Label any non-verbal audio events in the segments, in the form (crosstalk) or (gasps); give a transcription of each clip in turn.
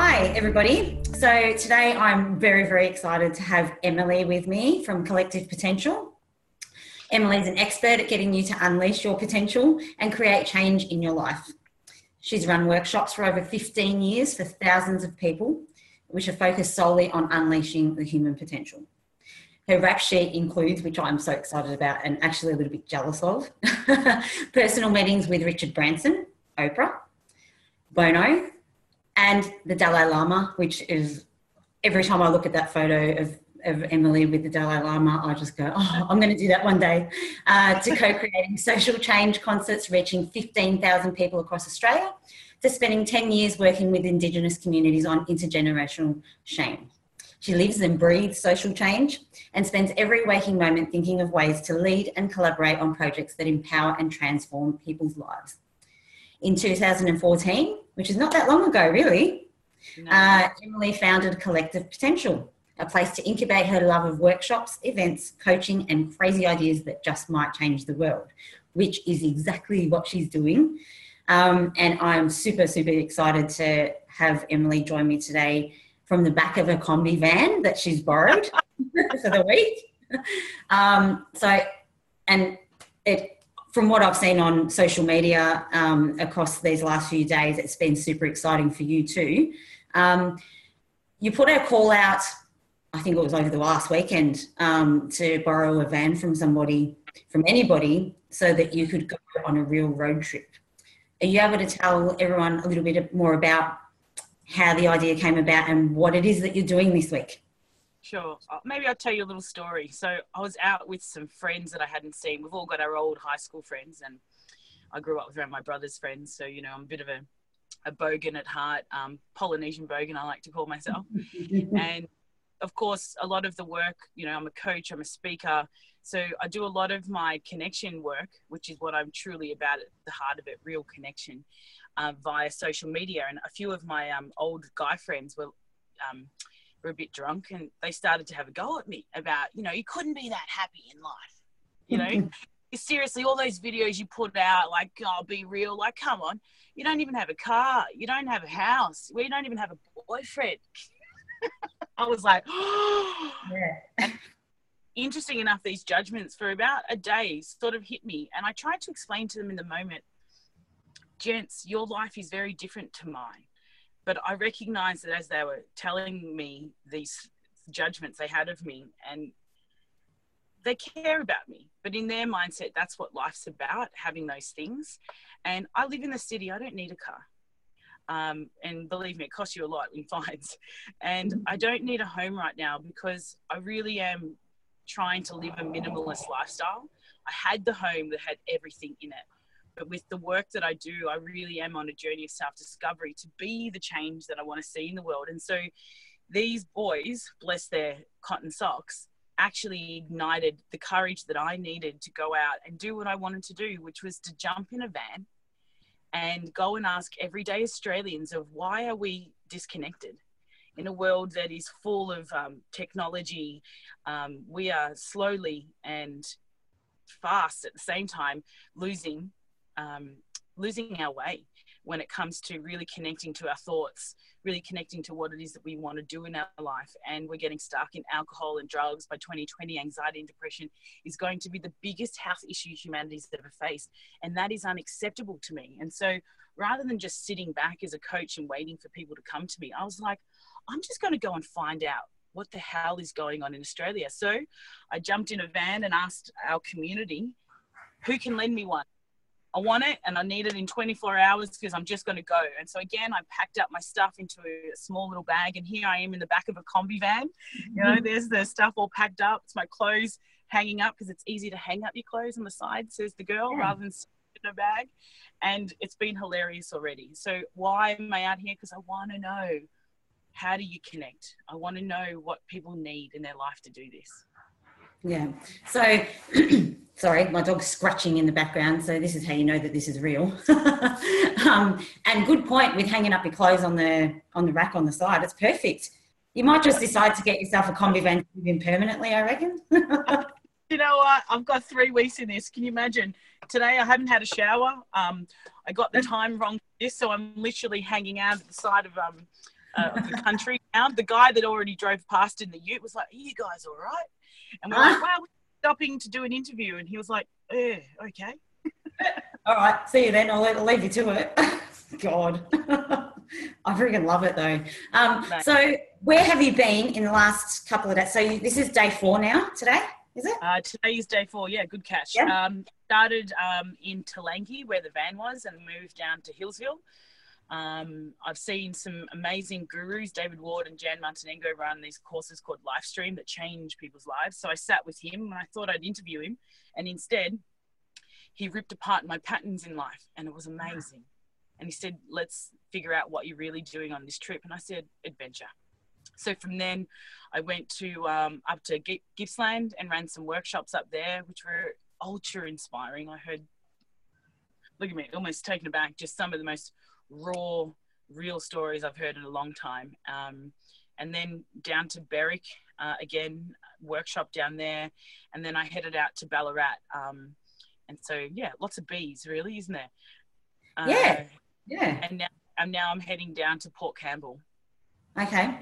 Hi, everybody. So, today I'm very, very excited to have Emeli with me from Collective Potential. Emeli's an expert at getting you to unleash your potential and create change in your life. She's run workshops for over 15 years for thousands of people, which are focused solely on unleashing the human potential. Her rap sheet includes, which I'm so excited about and actually a little bit jealous of, (laughs) personal meetings with Richard Branson, Oprah, Bono, and the Dalai Lama, which is every time I look at that photo of, of Emeli with the Dalai Lama, I just go, oh, I'm going to do that one day. Uh, to co creating (laughs) social change concerts reaching 15,000 people across Australia, to spending 10 years working with Indigenous communities on intergenerational shame. She lives and breathes social change and spends every waking moment thinking of ways to lead and collaborate on projects that empower and transform people's lives. In 2014, which is not that long ago, really, no. uh, Emeli founded Collective Potential, a place to incubate her love of workshops, events, coaching, and crazy ideas that just might change the world, which is exactly what she's doing. Um, and I'm super, super excited to have Emeli join me today from the back of a combi van that she's borrowed (laughs) for the week. (laughs) Um, so, and it from what I've seen on social media um, across these last few days, it's been super exciting for you too. Um, you put a call out, I think it was over the last weekend, um, to borrow a van from somebody, from anybody, so that you could go on a real road trip. Are you able to tell everyone a little bit more about how the idea came about and what it is that you're doing this week? Sure. Uh, maybe I'll tell you a little story. So I was out with some friends that I hadn't seen. We've all got our old high school friends, and I grew up with around my brother's friends. So you know, I'm a bit of a a bogan at heart, um, Polynesian bogan, I like to call myself. (laughs) and of course, a lot of the work, you know, I'm a coach, I'm a speaker. So I do a lot of my connection work, which is what I'm truly about at the heart of it, real connection uh, via social media. And a few of my um, old guy friends were um, were a bit drunk and they started to have a go at me about, you know, you couldn't be that happy in life. You know, (laughs) seriously, all those videos you put out, like, oh, be real, like, come on, you don't even have a car, you don't have a house, we don't even have a boyfriend. (laughs) I was like, oh. (gasps) yeah. interesting enough, these judgments for about a day sort of hit me. And I tried to explain to them in the moment, gents, your life is very different to mine. But I recognized that as they were telling me these judgments they had of me, and they care about me. But in their mindset, that's what life's about having those things. And I live in the city, I don't need a car. Um, and believe me, it costs you a lot in (laughs) fines. And I don't need a home right now because I really am trying to live a minimalist lifestyle. I had the home that had everything in it. But with the work that I do, I really am on a journey of self discovery to be the change that I want to see in the world. And so these boys, bless their cotton socks, actually ignited the courage that I needed to go out and do what I wanted to do, which was to jump in a van and go and ask everyday Australians of why are we disconnected? In a world that is full of um, technology, um, we are slowly and fast at the same time losing um, losing our way when it comes to really connecting to our thoughts, really connecting to what it is that we want to do in our life. And we're getting stuck in alcohol and drugs by 2020. Anxiety and depression is going to be the biggest health issue humanity's ever faced. And that is unacceptable to me. And so rather than just sitting back as a coach and waiting for people to come to me, I was like, I'm just going to go and find out what the hell is going on in Australia. So I jumped in a van and asked our community, who can lend me one? I want it and I need it in 24 hours because I'm just going to go. And so again, I packed up my stuff into a small little bag, and here I am in the back of a combi van. You know, mm-hmm. there's the stuff all packed up. It's my clothes hanging up because it's easy to hang up your clothes on the side, says the girl, yeah. rather than in a bag. And it's been hilarious already. So why am I out here? Because I want to know how do you connect. I want to know what people need in their life to do this. Yeah. So, (clears throat) sorry, my dog's scratching in the background. So this is how you know that this is real. (laughs) um, and good point with hanging up your clothes on the on the rack on the side. It's perfect. You might just decide to get yourself a combi van in permanently. I reckon. (laughs) you know what? I've got three weeks in this. Can you imagine? Today I haven't had a shower. Um, I got the time wrong. This, so I'm literally hanging out at the side of um uh, of the country now. The guy that already drove past in the Ute was like, "Are you guys all right?" And we're like, "Wow, we're stopping to do an interview." And he was like, "Eh, okay." (laughs) all right, see you then. I'll, I'll leave you to it. (laughs) God, (laughs) I freaking love it though. Um, so, where have you been in the last couple of days? So, you, this is day four now today, is it? Uh, today is day four. Yeah, good catch. Yeah. Um, started um, in Toolangi where the van was and moved down to Healesville. Um, I've seen some amazing gurus, David Ward and Jan Montenegro, run these courses called Livestream that change people's lives. So I sat with him and I thought I'd interview him. And instead, he ripped apart my patterns in life and it was amazing. And he said, Let's figure out what you're really doing on this trip. And I said, Adventure. So from then, I went to um, up to Gippsland and ran some workshops up there, which were ultra inspiring. I heard, look at me, almost taken aback, just some of the most raw, real stories I've heard in a long time. Um, and then down to Berwick, uh, again, workshop down there. And then I headed out to Ballarat. Um, and so, yeah, lots of bees, really, isn't there? Uh, yeah. Yeah. And now, and now I'm heading down to Port Campbell. Okay.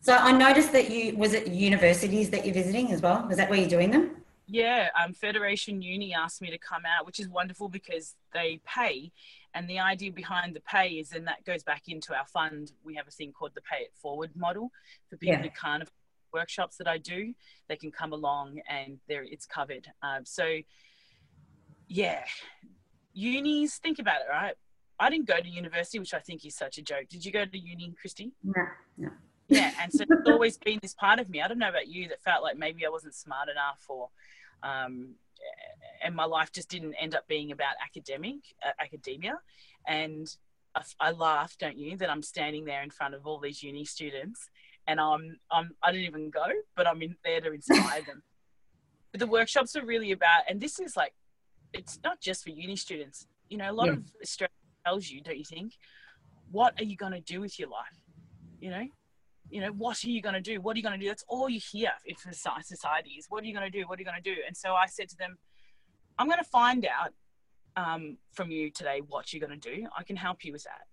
So I noticed that you, was it universities that you're visiting as well? Was that where you're doing them? Yeah, um, Federation Uni asked me to come out, which is wonderful because they pay. And the idea behind the pay is, and that goes back into our fund, we have a thing called the Pay It Forward model for people yeah. who can't afford workshops that I do. They can come along and there it's covered. Um, so, yeah, unis, think about it, right? I didn't go to university, which I think is such a joke. Did you go to uni, Christie? No, no. Yeah, and so it's always been this part of me. I don't know about you that felt like maybe I wasn't smart enough or um, and my life just didn't end up being about academic uh, academia. And I, I laugh don't you that i'm standing there in front of all these uni students and i'm, I'm i didn't even go but i'm in there to inspire them. (laughs) But the workshops are really about and this is like it's not just for uni students. You know a lot yeah. of australia tells you don't you think what are you going to do with your life? You know you know, what are you going to do? What are you going to do? That's all you hear in society is, what are you going to do? What are you going to do? And so I said to them, I'm going to find out um, from you today what you're going to do. I can help you with that.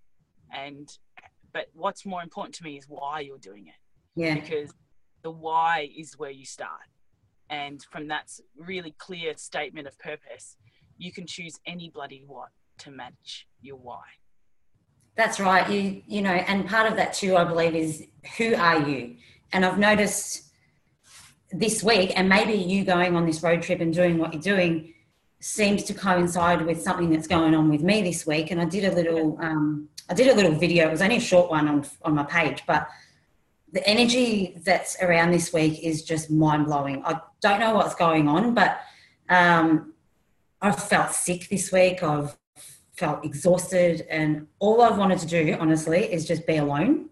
And, but what's more important to me is why you're doing it. Yeah. Because the why is where you start. And from that really clear statement of purpose, you can choose any bloody what to match your why. That's right. You you know, and part of that too, I believe, is who are you? And I've noticed this week, and maybe you going on this road trip and doing what you're doing seems to coincide with something that's going on with me this week. And I did a little, um, I did a little video. It was only a short one on on my page, but the energy that's around this week is just mind blowing. I don't know what's going on, but um, I've felt sick this week. I've felt exhausted, and all I've wanted to do, honestly, is just be alone.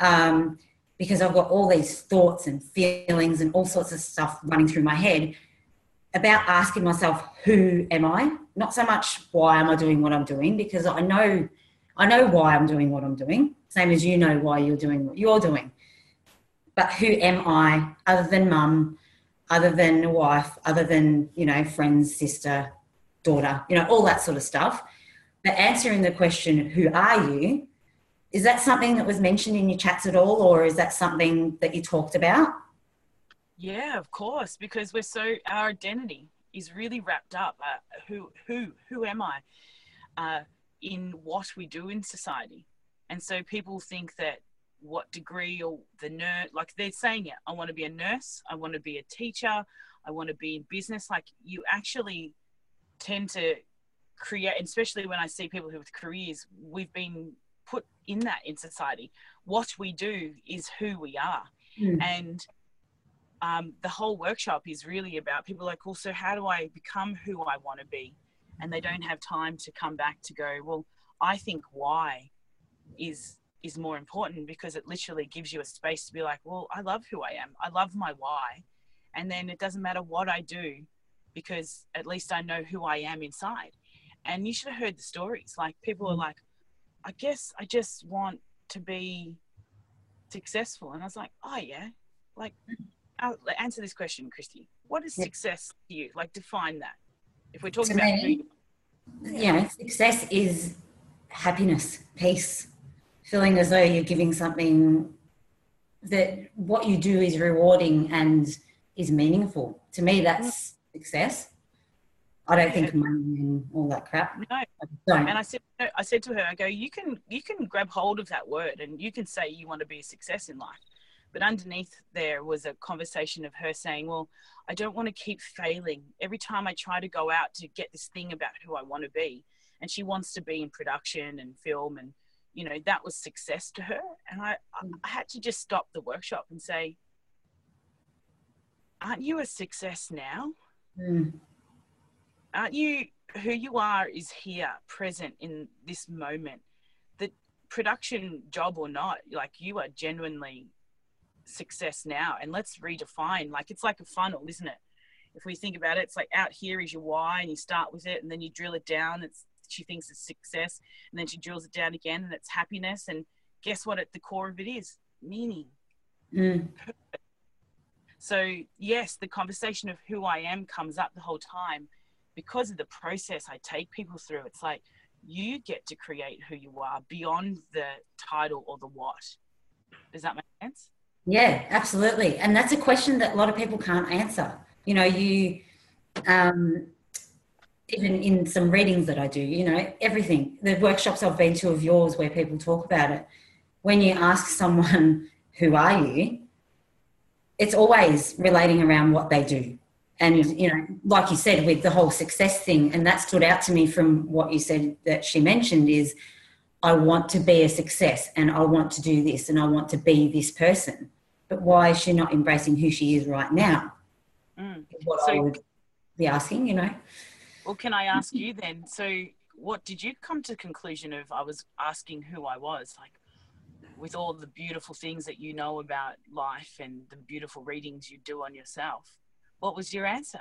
Um, because I've got all these thoughts and feelings and all sorts of stuff running through my head about asking myself, who am I? Not so much why am I doing what I'm doing, because I know I know why I'm doing what I'm doing, same as you know why you're doing what you're doing. But who am I other than mum, other than wife, other than, you know, friends, sister, daughter, you know, all that sort of stuff. But answering the question, who are you? Is that something that was mentioned in your chats at all, or is that something that you talked about? Yeah, of course, because we're so our identity is really wrapped up. Uh, who, who, who am I? Uh, in what we do in society, and so people think that what degree or the nurse, like they're saying it. I want to be a nurse. I want to be a teacher. I want to be in business. Like you actually tend to create, especially when I see people who with careers, we've been put in that in society. What we do is who we are. Mm. And um, the whole workshop is really about people like, also, how do I become who I want to be? And they don't have time to come back to go, well, I think why is is more important because it literally gives you a space to be like, well, I love who I am. I love my why. and then it doesn't matter what I do because at least I know who I am inside. And you should have heard the stories. Like people are Mm. like, I guess I just want to be successful. And I was like, oh yeah, like I'll answer this question, Christie. What is Yeah. success to you? Like define that. If we're talking about who me, you know, success is happiness, peace, feeling as though you're giving something that what you do is rewarding and is meaningful. To me, that's success. I don't think money and all that crap. no, don't. and I said, I said to her, I go, you can, you can grab hold of that word, and you can say you want to be a success in life. But underneath there was a conversation of her saying, well, I don't want to keep failing. Every time I try to go out to get this thing about who I want to be, and she wants to be in production and film, and you know that was success to her. And I, I- I had to just stop the workshop and say, aren't you a success now? Mm, aren't you who you are is here present in this moment. The production job or not like you are genuinely success now. And let's redefine like it's like a funnel isn't it? If we think about it it's like out here is your why and you start with it and then you drill it down. It's she thinks it's success and then she drills it down again and it's happiness. And guess what at the core of it is? Meaning. Mm, so, yes, the conversation of who I am comes up the whole time because of the process I take people through. It's like you get to create who you are beyond the title or the what. Does that make sense? Yeah, absolutely. And that's a question that a lot of people can't answer. You know, you, um, even in some readings that I do, you know, everything, the workshops I've been to of yours where people talk about it, when you ask someone, (laughs) who are you? It's always relating around what they do. And, you know, like you said, with the whole success thing, and that stood out to me from what you said that she mentioned is, I want to be a success and I want to do this and I want to be this person. But why is she not embracing who she is right now? Mm. What So- I would be asking, you know. Well, can I ask you then? So, what did you come to the conclusion of? I was asking who I was, like with all the beautiful things that you know about life and the beautiful readings you do on yourself. What was your answer?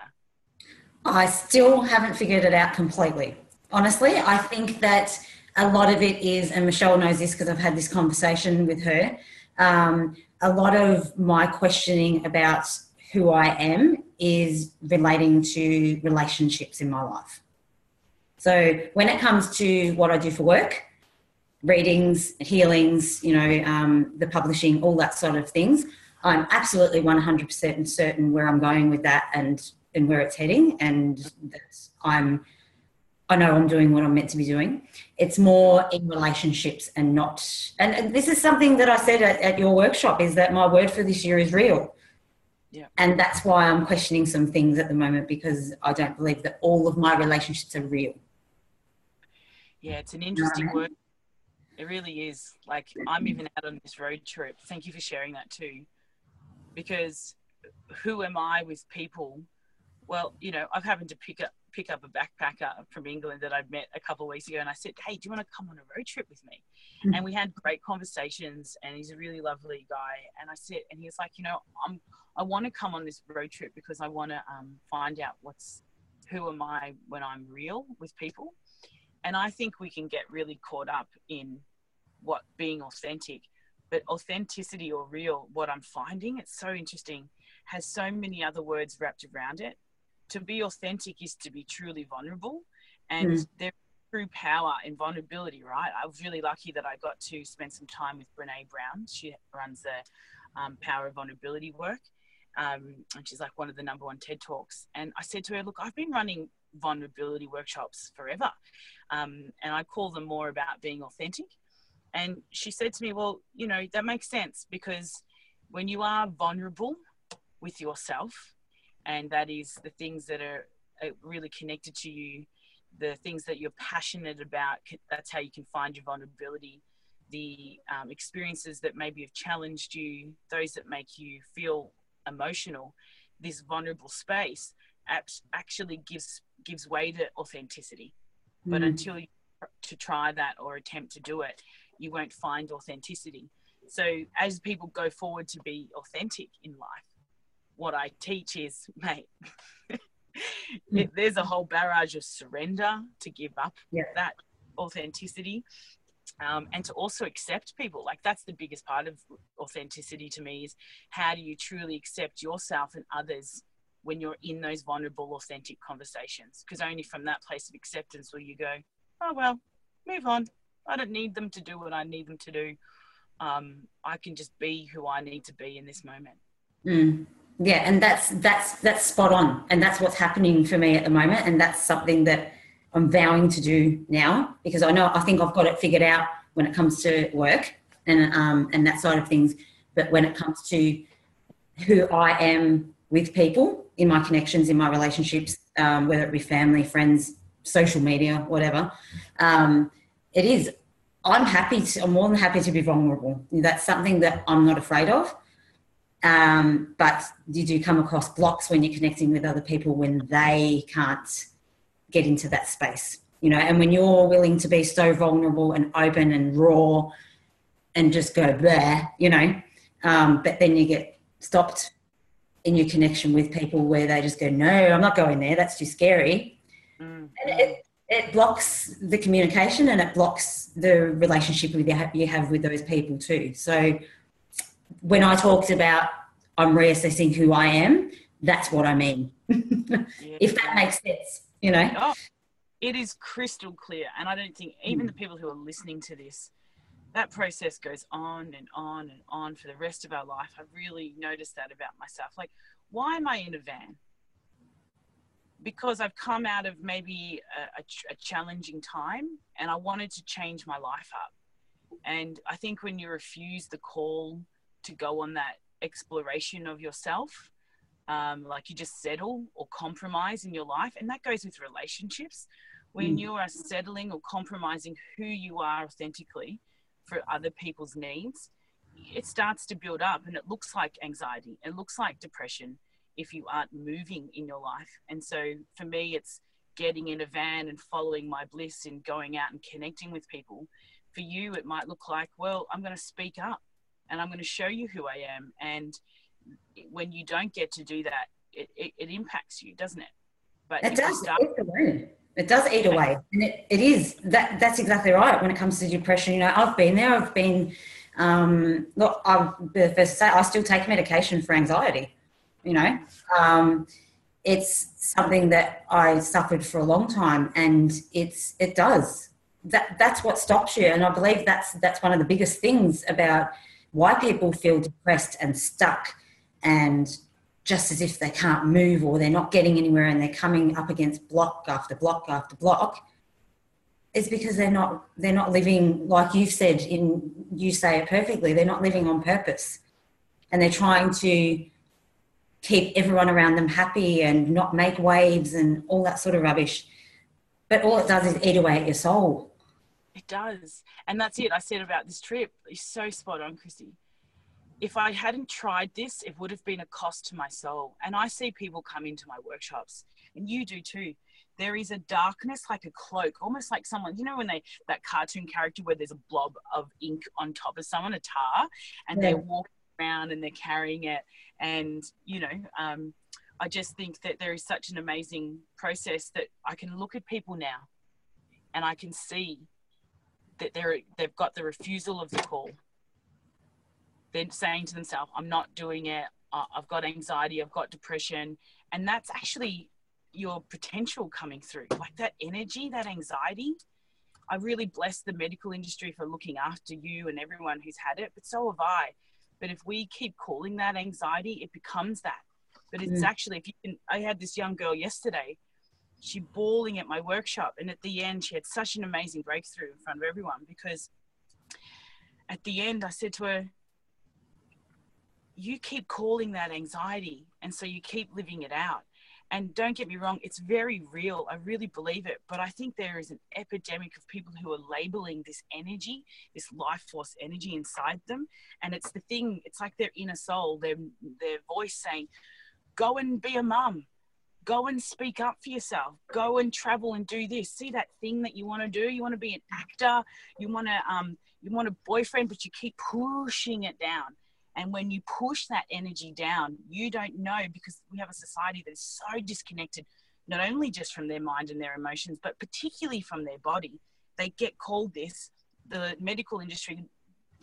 I still haven't figured it out completely. Honestly, I think that a lot of it is, and Michelle knows this because I've had this conversation with her. Um, a lot of my questioning about who I am is relating to relationships in my life. So when it comes to what I do for work, readings, healings, you know, um, the publishing, all that sort of things, I'm absolutely 100% certain where I'm going with that and and where it's heading, and that I'm. I know I'm doing what I'm meant to be doing. It's more in relationships and not. And, and this is something that I said at, at your workshop is that my word for this year is real. Yeah. And that's why I'm questioning some things at the moment because I don't believe that all of my relationships are real. Yeah, it's an interesting word. It really is. Like I'm even out on this road trip. Thank you for sharing that too. Because who am I with people? Well, you know, I've happened to pick up pick up a backpacker from England that I'd met a couple of weeks ago and I said, Hey, do you want to come on a road trip with me? Mhm. And we had great conversations and he's a really lovely guy. And I said and he was like, you know, I'm I want to come on this road trip because I want to um, find out what's who am I when I'm real with people and I think we can get really caught up in what being authentic, but authenticity or real, what I'm finding, it's so interesting, has so many other words wrapped around it. To be authentic is to be truly vulnerable, and Mm. there's true power in vulnerability, right? I was really lucky that I got to spend some time with Brene Brown. She runs the um, Power of Vulnerability work. Um, and she's like one of the number one TED Talks. And I said to her, Look, I've been running vulnerability workshops forever um, and I call them more about being authentic. And she said to me, Well, you know, that makes sense because when you are vulnerable with yourself, and that is the things that are are really connected to you, the things that you're passionate about, that's how you can find your vulnerability. The um, experiences that maybe have challenged you, those that make you feel emotional, this vulnerable space actually gives gives way to authenticity but Mm. until you to try that or attempt to do it you won't find authenticity. So as people go forward to be authentic in life what I teach is, (laughs) mate, it, there's a whole barrage of surrender to give up Yeah. that authenticity um, and to also accept people. Like that's the biggest part of authenticity to me is how do you truly accept yourself and others when you're in those vulnerable authentic conversations? Because only from that place of acceptance will you go oh well move on i don't need them to do what i need them to do. Um, i can just be who i need to be in this moment. Mm. Yeah, and that's that's that's spot on, and that's what's happening for me at the moment, and that's something that I'm vowing to do now because I know I think I've got it figured out when it comes to work and um, and that side of things, but when it comes to who I am with people in my connections, in my relationships, um, whether it be family, friends, social media, whatever, um, it is. I'm happy. To, I'm more than happy to be vulnerable. That's something that I'm not afraid of. Um, but you do come across blocks when you're connecting with other people when they can't get into that space, you know. And when you're willing to be so vulnerable and open and raw, and just go there, you know, um, but then you get stopped in your connection with people where they just go, "No, I'm not going there. That's too scary." Mm. And it, it blocks the communication and it blocks the relationship with you have, you have with those people too. So when I talked about I'm reassessing who I am, that's what I mean. Yeah. (laughs) if that makes sense, you know. Oh, it is crystal clear. And I don't think even the hmm. people who are listening to this, that process goes on and on and on for the rest of our life. I've really noticed that about myself. Like, why am I in a van? Because I've come out of maybe a, a, a challenging time and I wanted to change my life up. And I think when you refuse the call to go on that exploration of yourself, um, like you just settle or compromise in your life, and that goes with relationships. When Mm. you are settling or compromising who you are authentically for other people's needs, it starts to build up and it looks like anxiety, it looks like depression if you aren't moving in your life. And so for me, it's getting in a van and following my bliss and going out and connecting with people. For you, it might look like, well, I'm going to speak up and I'm going to show you who I am. And when you don't get to do that, it, it, it impacts you, doesn't it? But It does start- eat away. It does eat away, and it, it is that. That's exactly right. When it comes to depression, you know, I've been there. I've been. Um, look, the first to say I still take medication for anxiety. You know, um, it's something that I suffered for a long time, and it's it does. That that's what stops you, and I believe that's that's one of the biggest things about why people feel depressed and stuck and just as if they can't move or they're not getting anywhere and they're coming up against block after block after block is because they're not they're not living like you've said in you say it perfectly they're not living on purpose and they're trying to keep everyone around them happy and not make waves and all that sort of rubbish but all it does is eat away at your soul It does. And that's it. I said about this trip. It's so spot on, Christie. If I hadn't tried this, it would have been a cost to my soul. And I see people come into my workshops, and you do too. There is a darkness, like a cloak, almost like someone, you know, when they, that cartoon character where there's a blob of ink on top of someone, a tar, and Yeah. they're walking around and they're carrying it. And, you know, um, I just think that there is such an amazing process that I can look at people now and I can see that they're they've got the refusal of the call. They're saying to themselves, "I'm not doing it. I've got anxiety. I've got depression," and that's actually your potential coming through. Like that energy, that anxiety. I really bless the medical industry for looking after you and everyone who's had it, but so have I. But if we keep calling that anxiety, it becomes that. But it's Mm. actually, if you can, I had this young girl yesterday she bawling at my workshop and at the end she had such an amazing breakthrough in front of everyone because at the end i said to her you keep calling that anxiety and so you keep living it out and don't get me wrong it's very real i really believe it but i think there is an epidemic of people who are labeling this energy this life force energy inside them and it's the thing it's like their inner soul their their voice saying go and be a mum. Go and speak up for yourself. Go and travel and do this. See that thing that you want to do? You want to be an actor. You want to um you want a boyfriend but you keep pushing it down And when you push that energy down, you don't know because we have a society that is so disconnected, not only just from their mind and their emotions, but particularly from their body. They get called this, the medical industry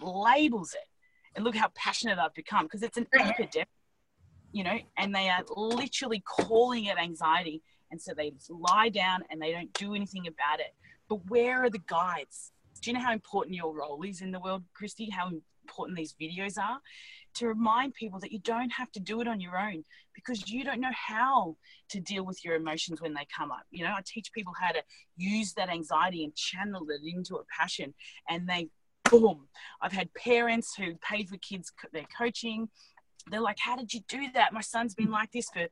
labels it. And look how passionate I've become because it's an epidemic, you know, and they are literally calling it anxiety. And so they lie down and they don't do anything about it. But where are the guides? Do you know how important your role is in the world, Christie? How important these videos are to remind people that you don't have to do it on your own because you don't know how to deal with your emotions when they come up. You know, I teach people how to use that anxiety and channel it into a passion, and they boom. I've had parents who paid for kids their coaching. They're like, How did you do that? My son's been like this for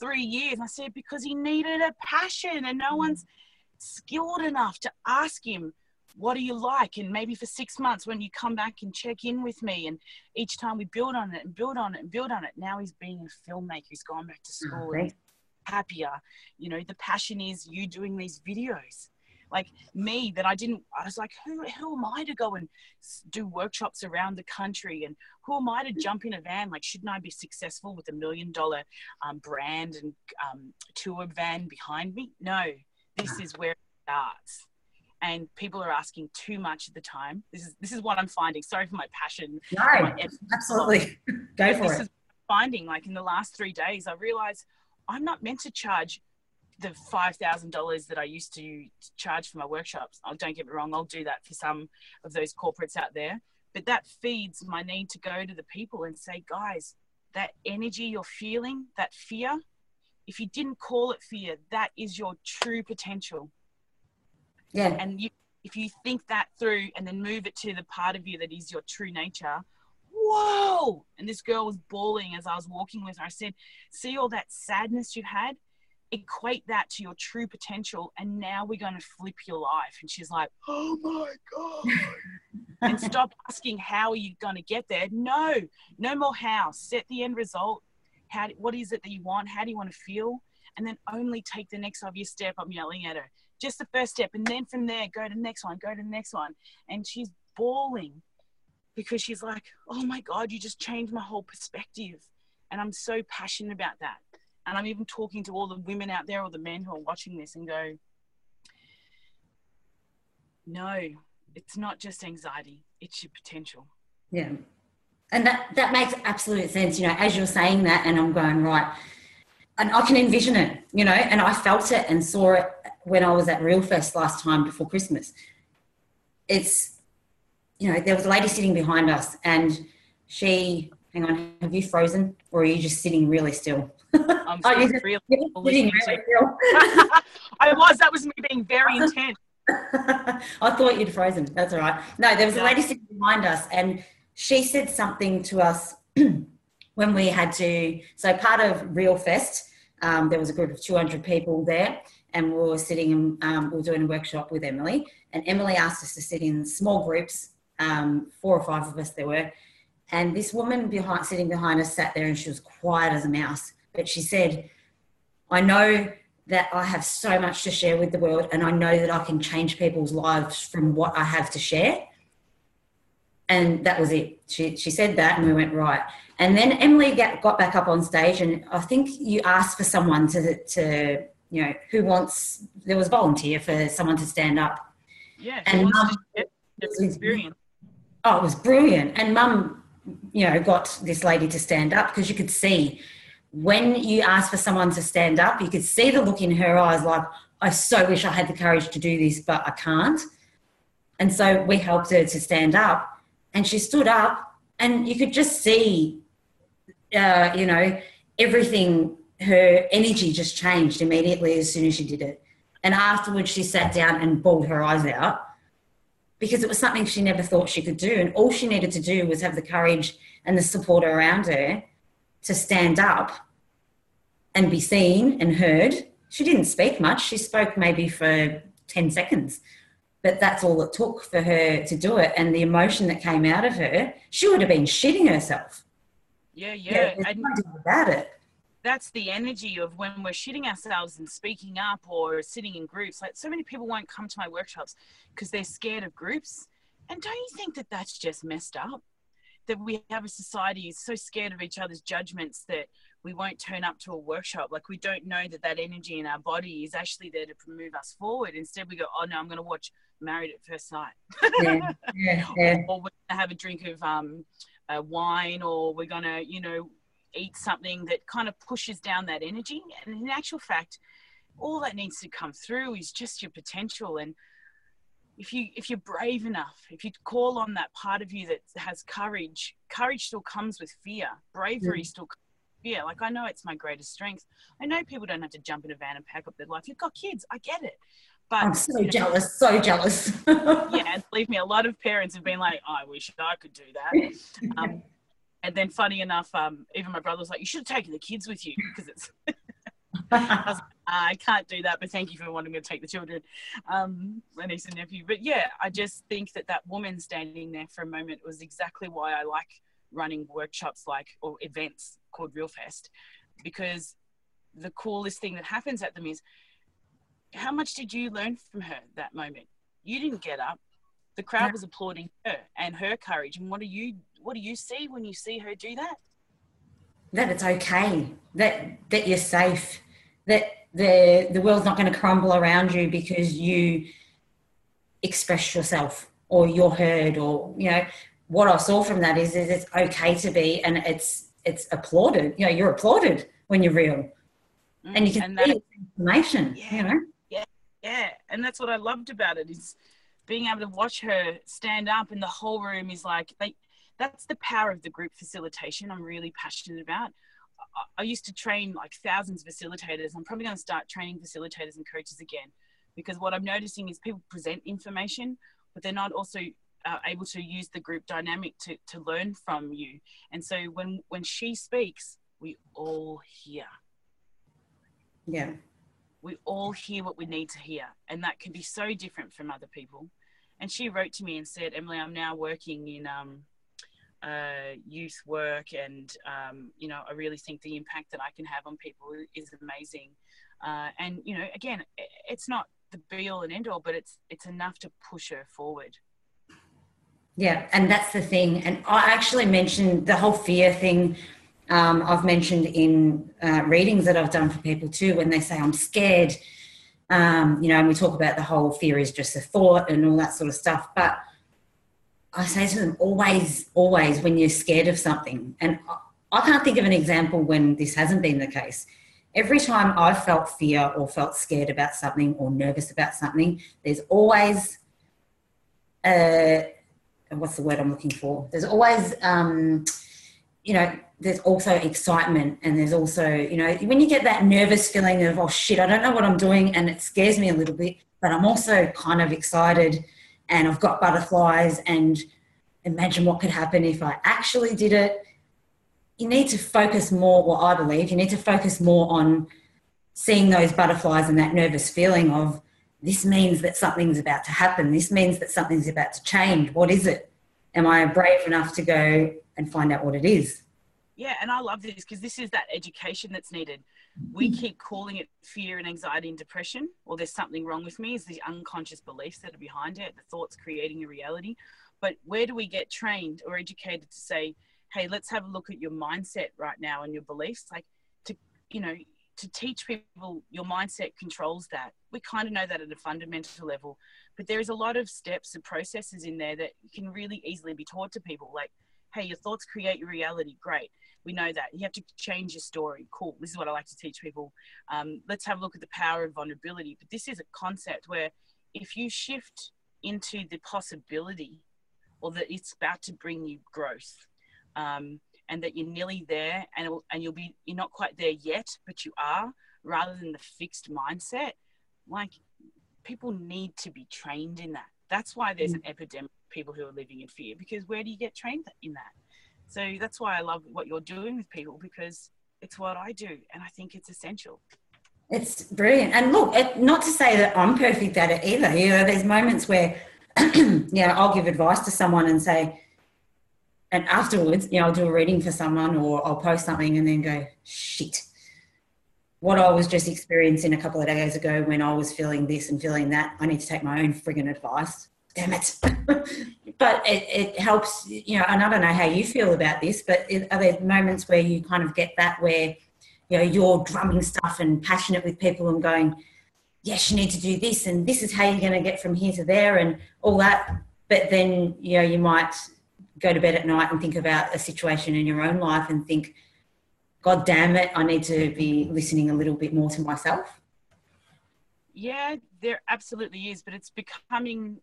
three years. I said, Because he needed a passion, and no mm. one's skilled enough to ask him what do you like? And maybe for six months when you come back and check in with me and each time we build on it and build on it and build on it now he's being a filmmaker. He's gone back to oh, school and happier. You know the passion is you doing these videos. Like me that i didn't i was like who, who am i to go and do workshops around the country? And who am i to jump in a van? Like shouldn't i be successful with a million dollar um, brand and um, tour van behind me? No. This is where it starts and people are asking too much at the time. This is this is what I'm finding. Sorry for my passion. No, absolutely. (laughs) Go for it. this it. Is finding like in the last three days, I realized I'm not meant to charge the five thousand dollars that I used to charge for my workshops. Oh, don't get me wrong, I'll do that for some of those corporates out there. But that feeds my need to go to the people and say, guys, that energy you're feeling, that fear, if you didn't call it fear, that is your true potential. Yeah. And you, if you think that through and then move it to the part of you that is your true nature, whoa! And this girl was bawling as I was walking with her. I said, See all that sadness you had? Equate that to your true potential, and now we're going to flip your life. And she's like, Oh my God. (laughs) and stop asking, How are you going to get there? No, no more how. Set the end result. How, what is it that you want? How do you want to feel? And then only take the next obvious step. I'm yelling at her just the first step. And then from there, go to the next one, go to the next one. And she's bawling because she's like, oh my God, you just changed my whole perspective. And I'm so passionate about that. And I'm even talking to all the women out there or the men who are watching this and go, no, it's not just anxiety, it's your potential. Yeah. And that, that makes absolute sense. You know, as you're saying that, and I'm going, right, and I can envision it, you know, and I felt it and saw it when I was at Real Fest last time before Christmas. It's, you know, there was a lady sitting behind us and she, hang on, have you frozen or are you just sitting really still? I'm (laughs) oh, really, sitting really still. (laughs) I was, that was me being very intense. (laughs) I thought you'd frozen. That's all right. No, there was a lady sitting behind us and she said something to us (clears throat) when we had to. So, part of Realfest, um, there was a group of 200 people there, and we were sitting and um, we were doing a workshop with Emeli. And Emeli asked us to sit in small groups, um, four or five of us there were. And this woman behind, sitting behind us sat there and she was quiet as a mouse. But she said, I know that I have so much to share with the world, and I know that I can change people's lives from what I have to share. And that was it. She, she said that, and we went, right. And then Emeli got, got back up on stage, and I think you asked for someone to, to you know, who wants, there was volunteer for someone to stand up. Yeah, and mum, experience. Oh, it was brilliant. And mum, you know, got this lady to stand up because you could see when you asked for someone to stand up, you could see the look in her eyes like, I so wish I had the courage to do this, but I can't. And so we helped her to stand up. And she stood up, and you could just see, uh, you know, everything her energy just changed immediately as soon as she did it. And afterwards, she sat down and bawled her eyes out because it was something she never thought she could do. And all she needed to do was have the courage and the support around her to stand up and be seen and heard. She didn't speak much, she spoke maybe for 10 seconds. But that's all it took for her to do it. And the emotion that came out of her, she would have been shitting herself. Yeah, yeah. yeah about it that's the energy of when we're shitting ourselves and speaking up or sitting in groups. Like so many people won't come to my workshops because they're scared of groups. And don't you think that that's just messed up? that we have a society so scared of each other's judgments that we won't turn up to a workshop. Like we don't know that that energy in our body is actually there to move us forward. Instead, we go, oh no, I'm going to watch Married at First Sight, yeah, (laughs) yeah, yeah. or, or, we're going to have a drink of um, uh, wine, or we're going to, you know, eat something that kind of pushes down that energy. And in actual fact, all that needs to come through is just your potential. And if you if you're brave enough if you call on that part of you that has courage courage still comes with fear. Bravery mm. still fear. Like i know it's my greatest strength. I know people don't have to jump in a van and pack up their life. You've got kids. I get it. But i'm so you know, jealous so jealous. (laughs) yeah believe me. A lot of parents have been like oh, i wish i could do that. (laughs) Um, and then funny enough um, even my brother was like you should have taken the kids with you because it's (laughs) I, like, I, can't do that, but thank you for wanting me to take the children, um, my niece and nephew. But yeah, I just think that that woman standing there for a moment was exactly why I like running workshops like or events called Real Fest, because the coolest thing that happens at them is how much did you learn from her that moment? You didn't get up. The crowd was applauding her and her courage. And what do you what do you see when you see her do that? That it's okay. That that you're safe. That the the world's not going to crumble around you because you express yourself or you're heard or you know what I saw from that is is it's okay to be and it's it's applauded. You know you're applauded when you're real. Mm, and you can and that, information yeah, you know? Yeah yeah. And that's what I loved about it is being able to watch her stand up and the whole room is like they that's the power of the group facilitation I'm really passionate about I used to train like thousands of facilitators. I'm probably going to start training facilitators and coaches again because what I'm noticing is people present information, but they're not also uh, able to use the group dynamic to, to learn from you. And so when, when she speaks, we all hear. Yeah. We all hear what we need to hear. And that can be so different from other people. And she wrote to me and said, Emeli, I'm now working in um, uh, youth work, and um, you know, I really think the impact that I can have on people is amazing. Uh, and you know, again, it's not the be all and end all, but it's it's enough to push her forward. Yeah, and that's the thing. And I actually mentioned the whole fear thing. Um, I've mentioned in uh, readings that I've done for people too, when they say I'm scared. Um, you know, and we talk about the whole fear is just a thought and all that sort of stuff, but I say to them, always, always, when you're scared of something, and I can't think of an example when this hasn't been the case. Every time I've felt fear or felt scared about something or nervous about something, there's always, uh, what's the word I'm looking for? There's always, um, you know, there's also excitement and there's also, you know, when you get that nervous feeling of, oh shit, I don't know what I'm doing and it scares me a little bit, but I'm also kind of excited and I've got butterflies and imagine what could happen if I actually did it. You need to focus more, or I believe you need to focus more on seeing those butterflies and that nervous feeling of this means that something's about to happen. This means that something's about to change. What is it? Am I brave enough to go and find out what it is? Yeah, and I love this because this is that education that's needed we keep calling it fear and anxiety and depression, or there's something wrong with me, is the unconscious beliefs that are behind it, the thoughts creating a reality. But where do we get trained or educated to say, hey, let's have a look at your mindset right now and your beliefs? Like to, you know, to teach people your mindset controls that. We kind of know that at a fundamental level, but there is a lot of steps and processes in there that can really easily be taught to people. Like, hey, your thoughts create your reality. Great. We know that. You have to change your story. Cool. This is what i like to teach people. Um, let's have a look at the power of vulnerability. But this is a concept where if you shift into the possibility or that it's about to bring you growth um, and that you're nearly there and, and you'll be you're not quite there yet but you are rather than the fixed mindset like people need to be trained in that. That's why there's an mm. epidemic people who are living in fear because where do you get trained in that so that's why I love what you're doing with people because it's what I do and I think it's essential. It's brilliant. And look, it, not to say that I'm perfect at it either. You know, there's moments where, (clears throat) you know, I'll give advice to someone and say, and afterwards, you know, I'll do a reading for someone or I'll post something and then go, shit. What I was just experiencing a couple of days ago when I was feeling this and feeling that, I need to take my own frigging advice damn it. (laughs) but it, it helps, you know, and I don't know how you feel about this, but are there moments where you kind of get that where, you know, you're drumming stuff and passionate with people and going, yes, you need to do this and this is how you're going to get from here to there and all that. But then, you know, you might go to bed at night and think about a situation in your own life and think, God damn it, I need to be listening a little bit more to myself. Yeah, there absolutely is, but it's becoming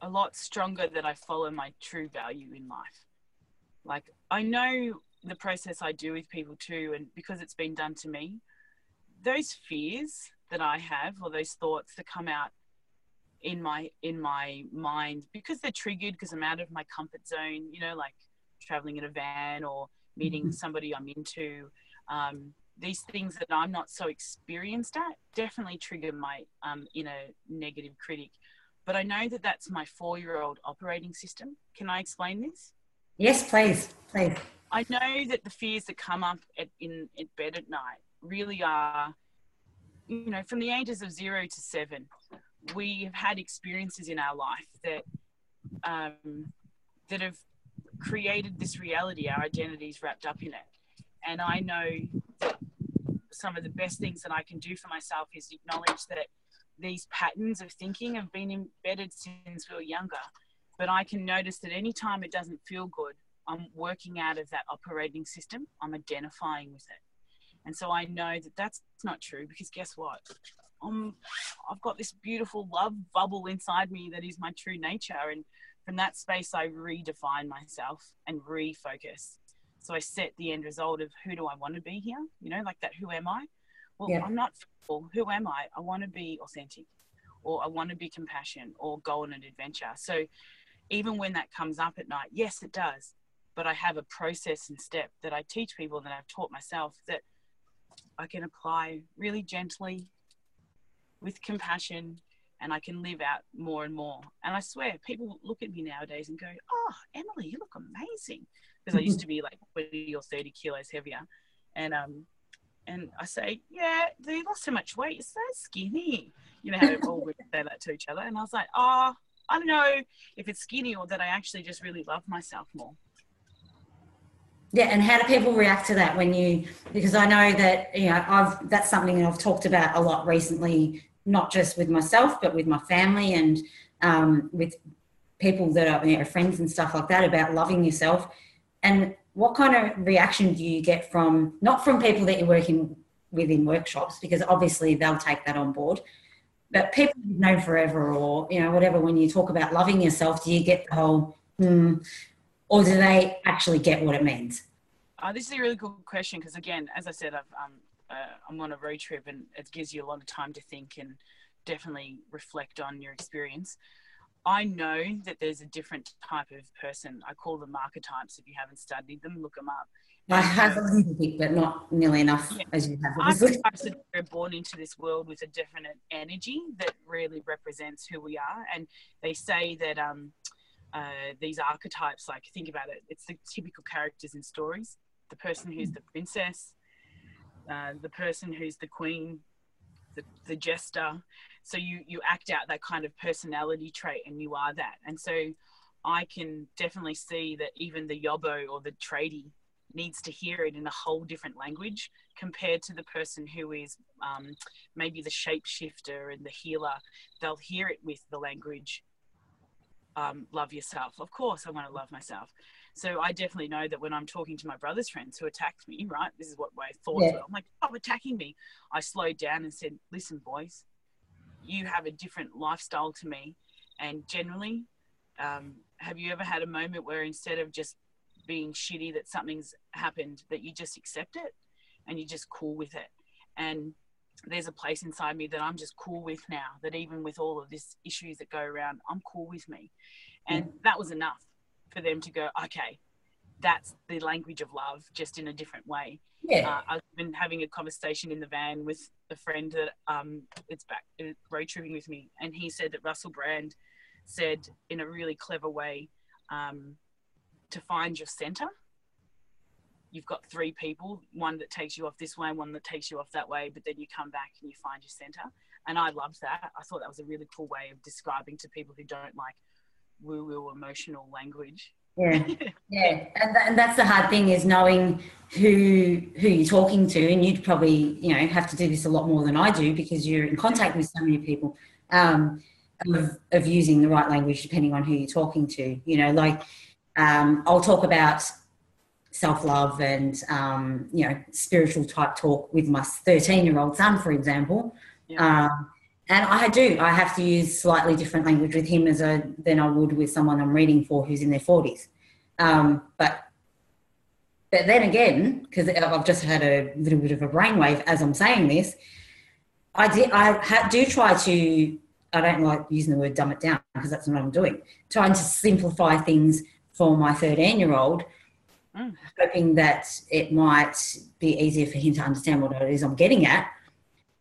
a lot stronger that I follow my true value in life. Like I know the process I do with people too, and because it's been done to me, those fears that I have or those thoughts that come out in my in my mind because they're triggered because I'm out of my comfort zone, you know, like traveling in a van or meeting mm-hmm. somebody I'm into. Um, these things that I'm not so experienced at definitely trigger my um, inner negative critic. But I know that that's my four year old operating system. Can I explain this? Yes, please. Please. I know that the fears that come up at, in, bed at night really are, you know, from the ages of zero to seven, we have had experiences in our life that um, that have created this reality. Our identity is wrapped up in it, and I know that some of the best things that I can do for myself is acknowledge that these patterns of thinking have been embedded since we were younger. But I can notice that anytime it doesn't feel good, I'm working out of that operating system. I'm identifying with it. And so I know that that's not true because guess what? I'm, I've got this beautiful love bubble inside me that is my true nature. And from that space, I redefine myself and refocus. So I set the end result of who do I want to be here? You know, like that, who am I? Well, yeah. I'm not, who am I? I want to be authentic or I want to be compassionate or go on an adventure. So even when that comes up at night, yes, it does. But I have a process and step that I teach people that I've taught myself that I can apply really gently with compassion and I can live out more and more. And I swear, people look at me nowadays and go, Oh, Emeli, you look amazing. Because I used to be like 20 or 30 kilos heavier. And, um, and I say, Yeah, they lost so much weight. You're so skinny. You know how all would say that to each other. And I was like, Oh, I don't know if it's skinny or that I actually just really love myself more. Yeah, and how do people react to that when you? Because I know that you know I've that's something that I've talked about a lot recently, not just with myself but with my family and um, with people that are you know, friends and stuff like that about loving yourself. And what kind of reaction do you get from not from people that you're working with in workshops because obviously they'll take that on board, but people you've known forever or you know whatever. When you talk about loving yourself, do you get the whole? Hmm, or do they actually get what it means? Uh, this is a really good question because, again, as I said, I've, um, uh, I'm on a road trip and it gives you a lot of time to think and definitely reflect on your experience. I know that there's a different type of person. I call them archetypes. If you haven't studied them, look them up. I have a little bit, but not nearly enough yeah. as you have. Archetypes are born into this world with a different energy that really represents who we are. And they say that um, uh, these archetypes, like think about it, it's the typical characters in stories. The person who's the princess, uh, the person who's the queen, the, the jester. So you you act out that kind of personality trait, and you are that. And so I can definitely see that even the yobbo or the tradie needs to hear it in a whole different language compared to the person who is um, maybe the shapeshifter and the healer. They'll hear it with the language um, love yourself. Of course, I want to love myself. So I definitely know that when I'm talking to my brother's friends who attacked me, right? This is what my thoughts yeah. were. I'm like, oh, attacking me. I slowed down and said, listen, boys, you have a different lifestyle to me. And generally, um, have you ever had a moment where instead of just being shitty that something's happened, that you just accept it and you're just cool with it? And there's a place inside me that I'm just cool with now. That even with all of this issues that go around, I'm cool with me, and that was enough for them to go, okay, that's the language of love, just in a different way. Yeah. Uh, I've been having a conversation in the van with a friend that um, it's back uh, road tripping with me, and he said that Russell Brand said in a really clever way um, to find your center. you've got three people, one that takes you off this way, one that takes you off that way, but then you come back and you find your center. And I loved that. I thought that was a really cool way of describing to people who don't like woo woo emotional language. Yeah, (laughs) yeah, and, th- and that's the hard thing is knowing who who you're talking to, and you'd probably you know have to do this a lot more than I do because you're in contact with so many people. Um, of, of using the right language depending on who you're talking to. You know, like um, I'll talk about self love and um, you know spiritual type talk with my 13 year old son, for example. Yeah. Um, and I do. I have to use slightly different language with him as a than I would with someone I'm reading for who's in their 40s. Um, but but then again, because I've just had a little bit of a brainwave as I'm saying this, I did. I ha- do try to. I don't like using the word dumb it down because that's not what I'm doing. Trying to simplify things for my 13 year old mm. hoping that it might be easier for him to understand what it is I'm getting at.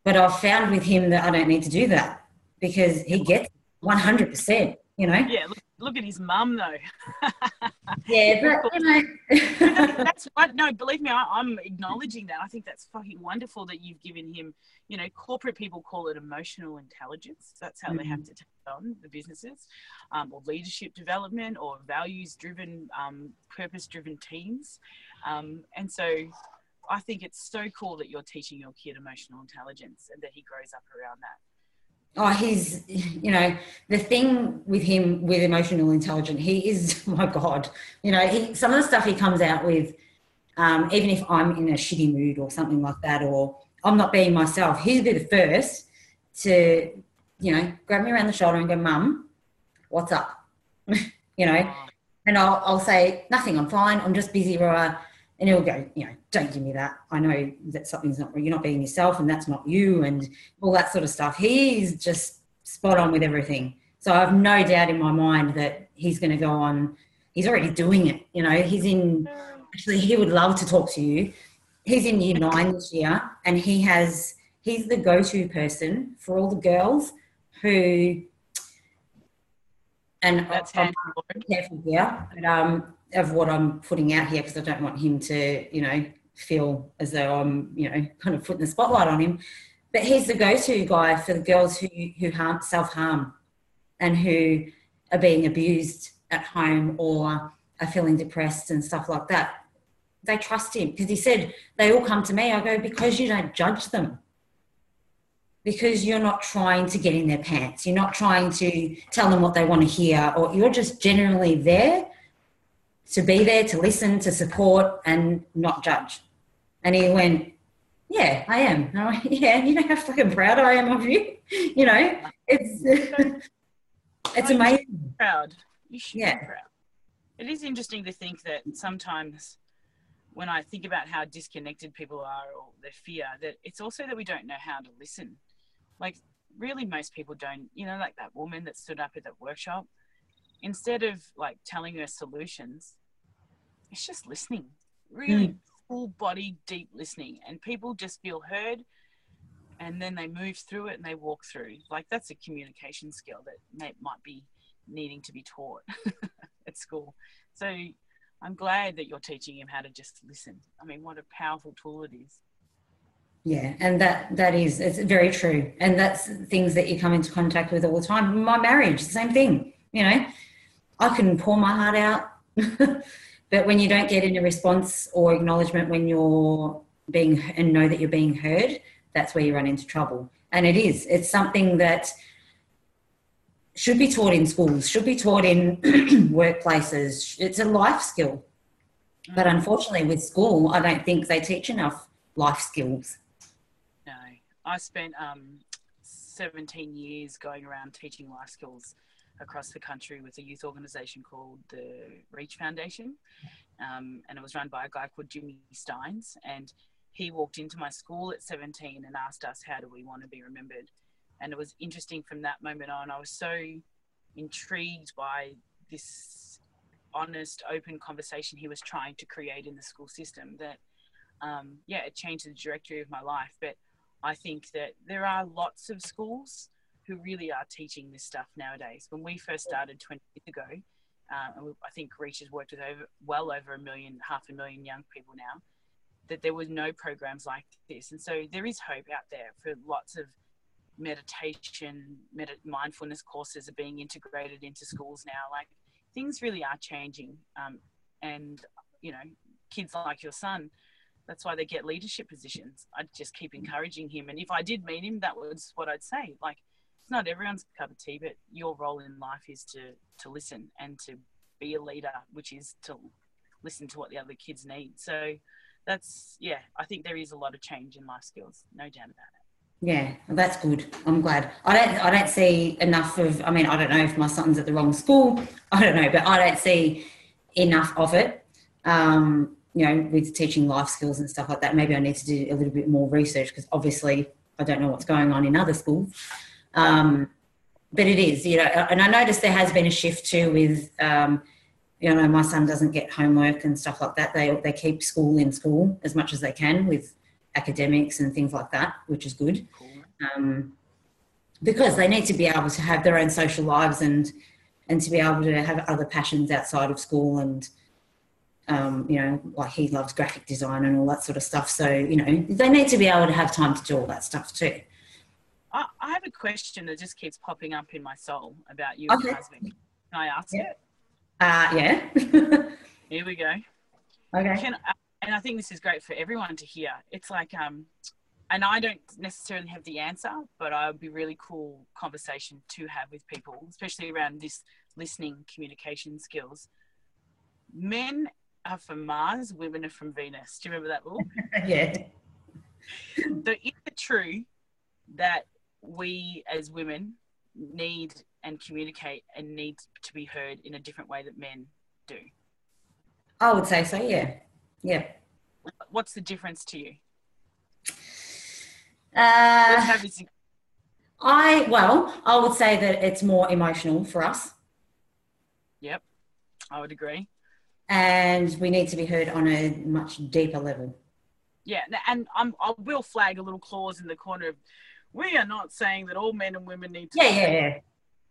But I've found with him that I don't need to do that because he gets 100%, you know? Yeah, look, look at his mum though. (laughs) yeah, but, you know. (laughs) (laughs) that's what, no, believe me, I, am acknowledging that. I think that's fucking wonderful that you've given him, you know, corporate people call it emotional intelligence. That's how mm-hmm. they have to take on the businesses, um, or leadership development, or values driven, um, purpose driven teams. Um, and so I think it's so cool that you're teaching your kid emotional intelligence and that he grows up around that. Oh, he's, you know, the thing with him with emotional intelligence, he is, oh (laughs) my God, you know, he, some of the stuff he comes out with, um, even if I'm in a shitty mood or something like that, or I'm not being myself, he'll be the first to, you know, grab me around the shoulder and go, Mum, what's up? (laughs) you know, and I'll, I'll say, nothing, I'm fine, I'm just busy, right? And he'll go, you know, don't give me that. I know that something's not, you're not being yourself and that's not you and all that sort of stuff. He's just spot on with everything. So I have no doubt in my mind that he's going to go on. He's already doing it. You know, he's in, actually, he would love to talk to you. He's in year nine this year and he has, he's the go to person for all the girls who, and that's I'm, careful here, but um, of what I'm putting out here because I don't want him to, you know, feel as though I'm, you know, kind of putting the spotlight on him. But he's the go-to guy for the girls who who harm self-harm and who are being abused at home or are feeling depressed and stuff like that. They trust him because he said they all come to me. I go because you don't judge them. Because you're not trying to get in their pants. You're not trying to tell them what they want to hear, or you're just generally there to be there, to listen, to support, and not judge. And he went, Yeah, I am. I went, (laughs) yeah, you know how fucking proud I am of you. (laughs) You know, it's (laughs) it's oh, amazing. Proud. You should yeah. be proud. It is interesting to think that sometimes when I think about how disconnected people are or their fear, that it's also that we don't know how to listen. Like, really, most people don't, you know, like that woman that stood up at that workshop, instead of like telling her solutions, it's just listening, really mm. full body, deep listening. And people just feel heard and then they move through it and they walk through. Like that's a communication skill that may, might be needing to be taught (laughs) at school. So I'm glad that you're teaching him how to just listen. I mean, what a powerful tool it is. Yeah, and that that is it's very true, and that's things that you come into contact with all the time. My marriage, the same thing. You know, I can pour my heart out (laughs) But when you don't get any response or acknowledgement when you're being and know that you're being heard, that's where you run into trouble. And it is. It's something that should be taught in schools, should be taught in (clears throat) workplaces. It's a life skill. But unfortunately, with school, I don't think they teach enough life skills. No, I spent um, 17 years going around teaching life skills across the country with a youth organisation called the Reach Foundation, um, and it was run by a guy called Jimmy Stynes. And he walked into my school at 17 and asked us, "How do we want to be remembered?" And it was interesting from that moment on. I was so intrigued by this honest, open conversation he was trying to create in the school system that, um, yeah, it changed the trajectory of my life. But I think that there are lots of schools who really are teaching this stuff nowadays. When we first started 20 years ago, um, and I think Reach has worked with over, well over a million, half a million young people now, that there was no programs like this. And so there is hope out there for lots of meditation, med- mindfulness courses are being integrated into schools now. Like things really are changing. Um, and, you know, kids like your son, that's why they get leadership positions. I'd just keep encouraging him. And if I did meet him, that was what I'd say. Like, it's not everyone's cup of tea, but your role in life is to to listen and to be a leader, which is to listen to what the other kids need. So that's yeah, I think there is a lot of change in life skills, no doubt about it. Yeah, that's good. I'm glad. I don't I don't see enough of I mean, I don't know if my son's at the wrong school. (laughs) I don't know, but I don't see enough of it. Um, you know, with teaching life skills and stuff like that. Maybe I need to do a little bit more research because obviously I don't know what's going on in other schools. Um, but it is, you know, and I noticed there has been a shift too with, um, you know, my son doesn't get homework and stuff like that. They they keep school in school as much as they can with academics and things like that, which is good. Um, because they need to be able to have their own social lives and and to be able to have other passions outside of school and um, you know like he loves graphic design and all that sort of stuff so you know they need to be able to have time to do all that stuff too I, I have a question that just keeps popping up in my soul about you okay. and husband. Can I ask yeah. it? Uh, yeah. (laughs) Here we go. Okay. Can, and I think this is great for everyone to hear. It's like, um, and I don't necessarily have the answer, but I would be really cool conversation to have with people, especially around this listening communication skills. Men are from Mars, women are from Venus. Do you remember that rule? (laughs) yeah. So is it true that we as women need and communicate and need to be heard in a different way that men do? I would say so, yeah. Yeah. What's the difference to you? Uh, I, well, I would say that it's more emotional for us. Yep, I would agree. And we need to be heard on a much deeper level. Yeah, and I'm, I will flag a little clause in the corner of we are not saying that all men and women need to. Yeah, yeah, yeah.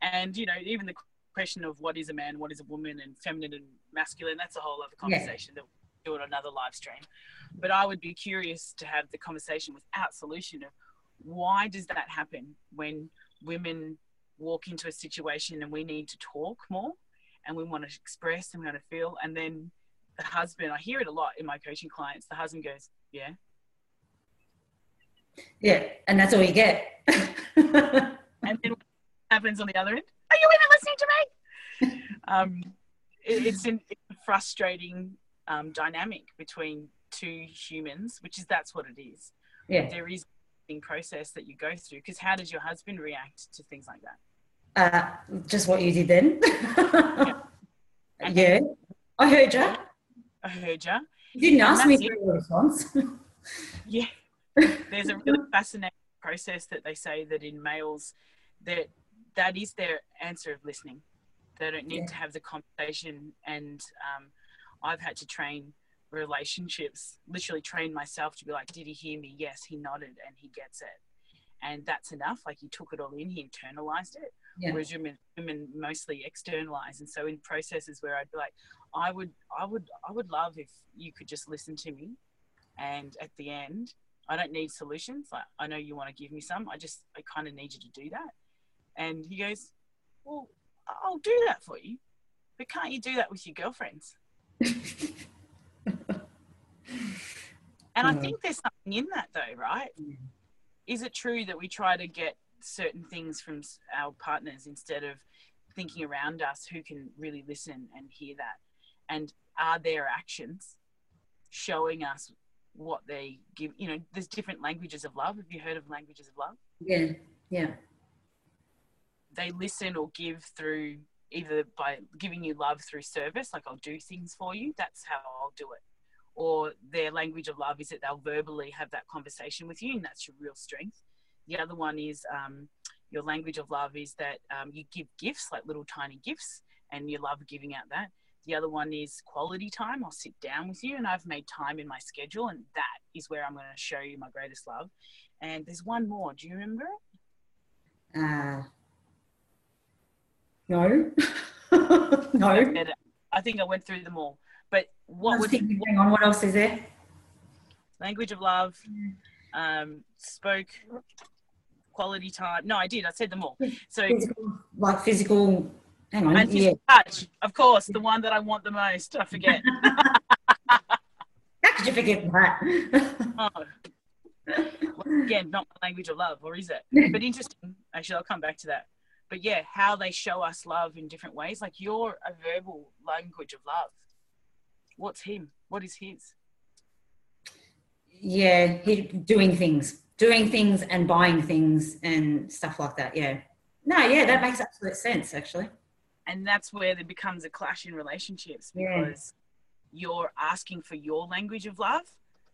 And you know, even the question of what is a man, what is a woman, and feminine and masculine, that's a whole other conversation yeah. that we'll do on another live stream. But I would be curious to have the conversation without solution of why does that happen when women walk into a situation and we need to talk more and we want to express and we want to feel and then the husband i hear it a lot in my coaching clients the husband goes yeah yeah, and that's all you get. (laughs) and then what happens on the other end? Are you even listening to me? (laughs) Um, it, it's, an, it's, a frustrating um, dynamic between two humans, which is that's what it is. Yeah. There is a process that you go through because how does your husband react to things like that? Uh, just what you did then. (laughs) yeah. yeah. I heard you. I heard you. You didn't ask me for a response. yeah there's a really fascinating process that they say that in males that that is their answer of listening. They don't need yeah. to have the conversation and um, i've had to train relationships literally train myself to be like did he hear me? Yes he nodded and he gets it. And that's enough. Like he took it all in he internalized it. Yeah. whereas women, women mostly externalize. And so in processes where i'd be like i would i would i would love if you could just listen to me. And at the end I don't need solutions. Like, I know you want to give me some. I just, I kind of need you to do that. And he goes, Well, I'll do that for you. But can't you do that with your girlfriends? and I uh-huh. think there's something in that, though, right? Is it true that we try to get certain things from our partners instead of thinking around us who can really listen and hear that? And are their actions showing us what they give. You know, there's different languages of love. Have you heard of languages of love? Yeah, yeah. They listen or give through either by giving you love through service, like I'll do things for you. That's how I'll do it. Or their language of love is that they'll verbally have that conversation with you, and that's your real strength. The other one is um, your language of love is that um, you give gifts, like little tiny gifts, and you love giving out that. The other one is quality time. I'll sit down with you and I've made time in my schedule, and that is where I'm going to show you my greatest love. And there's one more. Do you remember it? Uh, no. (laughs) no. I think I went through them all. But what was would thinking, hang on, what else is there? language of love, um, spoke, quality time. No, I did. I said them all. So Physical, like physical. Hang on. and yeah. touch, of course, the one that I want the most. I forget. How could you forget that? (laughs) oh. Well, again, not my language of love, or is it? (laughs) But interesting. Actually, I'll come back to that. But yeah, how they show us love in different ways. Like you're a verbal language of love. What's him? What is his? yeah, he, doing things, doing things and buying things and stuff like that. Yeah. No, yeah, that makes absolute sense, actually. And that's where there becomes a clash in relationships Yeah. because you're asking for your language of love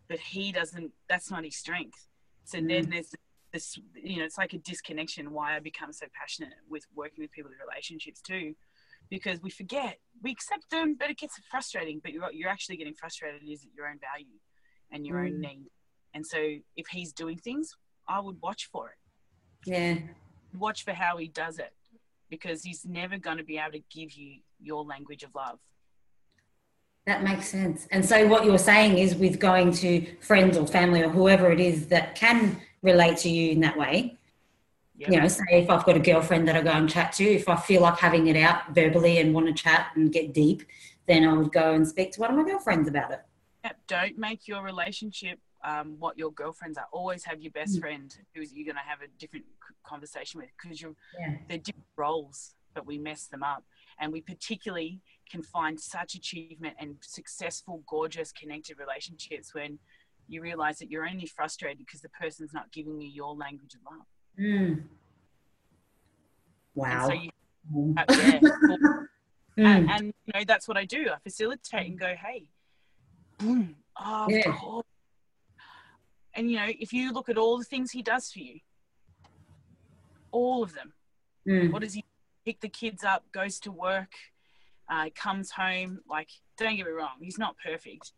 but he doesn't that's not his strength so Mm. then there's this you know it's like a disconnection why i become so passionate with working with people in relationships too because we forget we accept them but it gets frustrating but you're, you're actually getting frustrated is your own value and your own Mm. need and so if he's doing things i would watch for it Yeah. watch for how he does it because he's never going to be able to give you your language of love. That makes sense. And so, what you're saying is, with going to friends or family or whoever it is that can relate to you in that way, Yep. you know, say if I've got a girlfriend that I go and chat to, if I feel like having it out verbally and want to chat and get deep, then I would go and speak to one of my girlfriends about it. Yep. Don't make your relationship um, what your girlfriends are. Always have your best Mm. friend who you're going to have a different conversation with because you're Yeah. they're different roles, but we mess them up. And we particularly can find such achievement and successful, gorgeous, connected relationships when you realize that you're only frustrated because the person's not giving you your language of love. Mm. And Wow. so you, Mm. uh, yeah. (laughs) Mm. and, and you know that's what I do. I facilitate and go, hey, boom, oh, Yeah. And you know, if you look at all the things he does for you, all of them, Mm. what does he pick the kids up, goes to work, uh, comes home? Like, don't get me wrong, he's not perfect,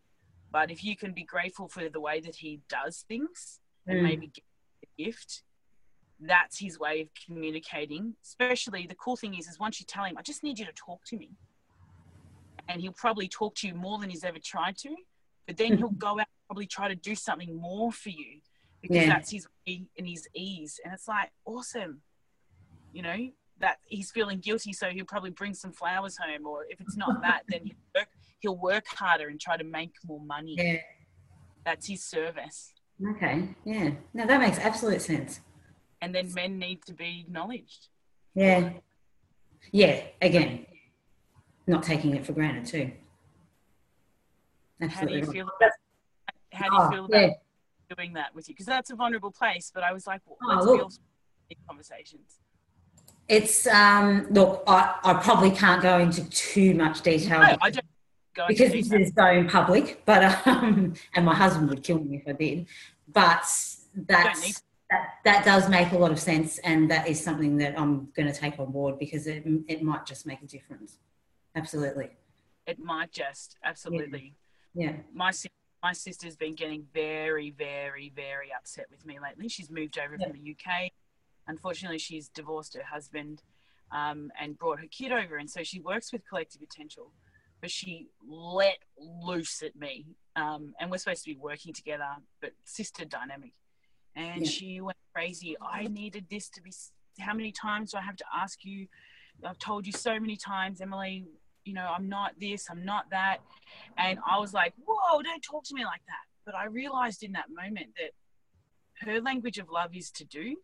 but if you can be grateful for the way that he does things and Mm. maybe get a gift. That's his way of communicating. Especially the cool thing is, is once you tell him, I just need you to talk to me, and he'll probably talk to you more than he's ever tried to. But then he'll (laughs) go out and probably try to do something more for you because Yeah. that's his way and his ease. And it's like awesome, you know, that he's feeling guilty, so he'll probably bring some flowers home. Or if it's not that, then he'll work, he'll work harder and try to make more money. Yeah. That's his service. Okay. Yeah. No, that makes absolute sense. And then men need to be acknowledged. Yeah. Yeah. Again, not taking it for granted too. How do Absolutely. you feel about how do you Oh, feel about yeah. doing that with you? Because that's a vulnerable place. But I was like, well, Oh, let's feel these conversations. It's um look, I, I probably can't go into too much detail No, I don't because this is going public, but um (laughs) and my husband would kill me if I did. But that's that, that does make a lot of sense and that is something that I'm going to take on board because it, it might just make a difference. Absolutely. It might just absolutely. Yeah. My sis- my sister's been getting very, very, very upset with me lately. She's moved over from the UK. Unfortunately, she's divorced her husband um, and brought her kid over, and so she works with Collective Potential. But she let loose at me, um, and we're supposed to be working together, but sister dynamic. And Yeah. she went crazy. I needed this to be. How many times do I have to ask you? I've told you so many times, Emeli. You know, I'm not this. I'm not that. And I was like, whoa, don't talk to me like that. But I realized in that moment that her language of love is to do,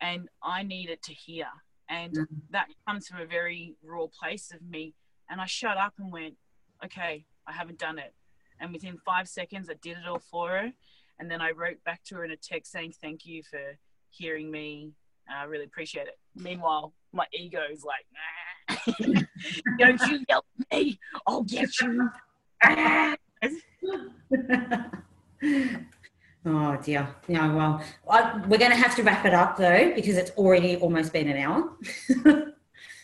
and I needed to hear. And Mhm. that comes from a very raw place of me. And I shut up and went, okay, I haven't done it. And within five seconds, I did it all for her. And then I wrote back to her in a text saying, thank you for hearing me. I really appreciate it. Meanwhile, my ego is like, nah. (laughs) don't you yell at me. I'll get you. (laughs) Oh dear. No, well, I, we're going to have to wrap it up though because it's already almost been an hour. (laughs)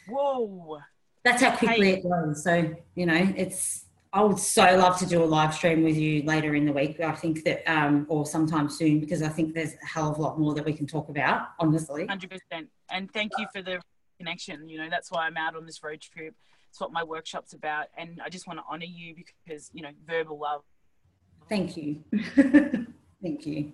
Whoa. That's how quickly it goes. So, you know, it's, I would so love to do a live stream with you later in the week. I think that, um, or sometime soon, because I think there's a hell of a lot more that we can talk about, honestly. 100%. And thank you for the connection. You know, that's why I'm out on this road trip. It's what my workshop's about, and I just want to honour you because you know, verbal love. Thank you. (laughs) Thank you.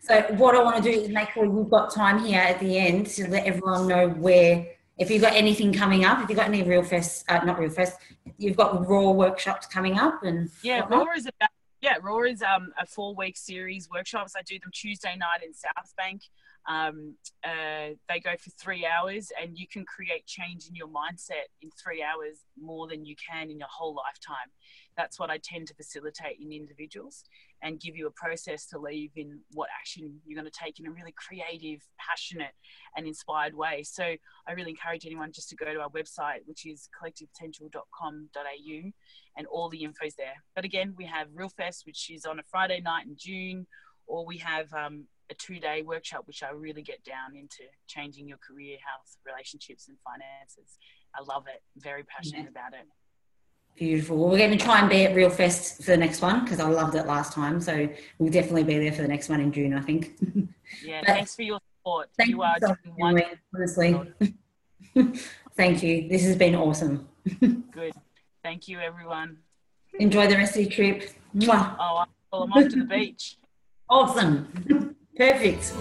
So what I want to do is make sure you've got time here at the end to let everyone know where, if you've got anything coming up, if you've got any real fest, uh, not real fest, you've got raw workshops coming up and yeah, whatnot. raw is about yeah, raw is um, a four week series workshops. I do them Tuesday night in South Bank. Um, uh, they go for three hours, and you can create change in your mindset in three hours more than you can in your whole lifetime. That's what I tend to facilitate in individuals and give you a process to leave in what action you're going to take in a really creative, passionate, and inspired way. So I really encourage anyone just to go to our website, which is collectivepotential.com.au, and all the info's there. But again, we have Real Fest, which is on a Friday night in June, or we have um, a two day workshop, which I really get down into changing your career, health, relationships, and finances. I love it. Very passionate yeah. about it. Beautiful. Well, we're going to try and be at Real Fest for the next one because I loved it last time. So we'll definitely be there for the next one in June, I think. (laughs) Yeah, thanks for your support. Thank you, are so doing honestly. (laughs) thank you. This has been awesome. (laughs) Good. Thank you, everyone. Enjoy the rest of your trip. Mwah. Oh, well, I'm off to the beach. Awesome. Perfect.